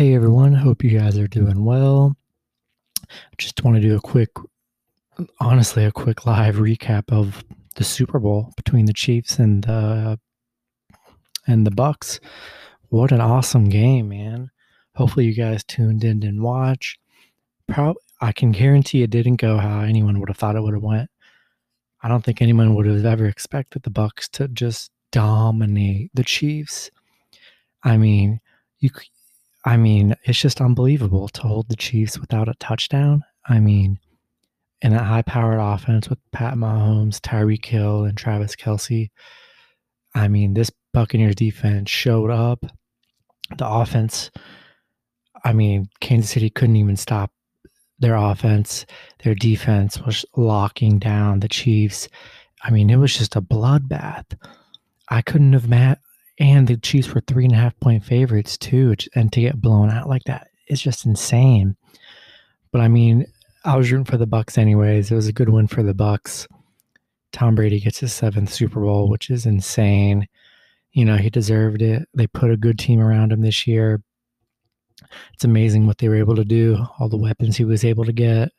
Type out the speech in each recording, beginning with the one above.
Hey everyone, hope you guys are doing well. Just want to do a quick, honestly, a quick live recap of the Super Bowl between the Chiefs and the and the Bucks. What an awesome game, man! Hopefully you guys tuned in and watch. I can guarantee it didn't go how anyone would have thought it would have went. I don't think anyone would have ever expected the Bucks to just dominate the Chiefs. I mean, you I mean, it's just unbelievable to hold the Chiefs without a touchdown. I mean, in a high powered offense with Pat Mahomes, Tyreek Hill, and Travis Kelce, I mean, this Buccaneers defense showed up. The offense, I mean, Kansas City couldn't even stop their offense. Their defense was locking down the Chiefs. I mean, it was just a bloodbath. I couldn't have met and the Chiefs were three and a half point favorites too, and to get blown out like that is just insane. But I mean, I was rooting for the Bucks anyways. It was a good win for the Bucks. Tom Brady gets his seventh Super Bowl, which is insane. You know, he deserved it. They put a good team around him this year. It's amazing what they were able to do, all the weapons he was able to get.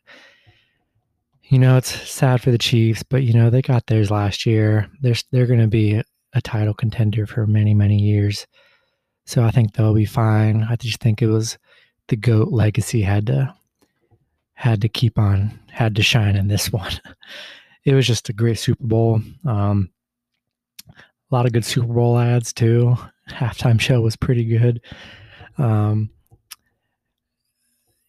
You know, it's sad for the Chiefs, but you know, they got theirs last year. They're they're going to be a title contender for many, many years. So I think they'll be fine. I just think it was the GOAT legacy had to had to keep on, had to shine in this one. It was just a great Super Bowl. Um, a lot of good Super Bowl ads too. Halftime show was pretty good. Um,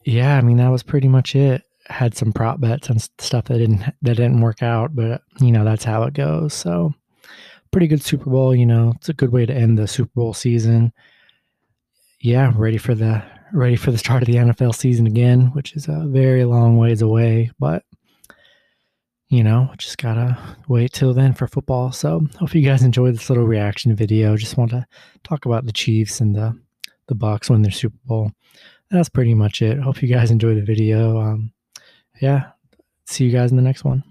yeah, I mean that was pretty much it. Had some prop bets and stuff that didn't that didn't work out, but you know that's how it goes. So pretty good Super Bowl. You know, it's a good way to end the Super Bowl season. Yeah, ready for the ready for the start of the NFL season again, which is a very long ways away, but you know, just gotta wait till then for football. So hope you guys enjoyed this little reaction video. Just want to talk about the Chiefs and the the Bucks win their Super Bowl. That's pretty much it. Hope you guys enjoy the video. Um, yeah, see you guys in the next one.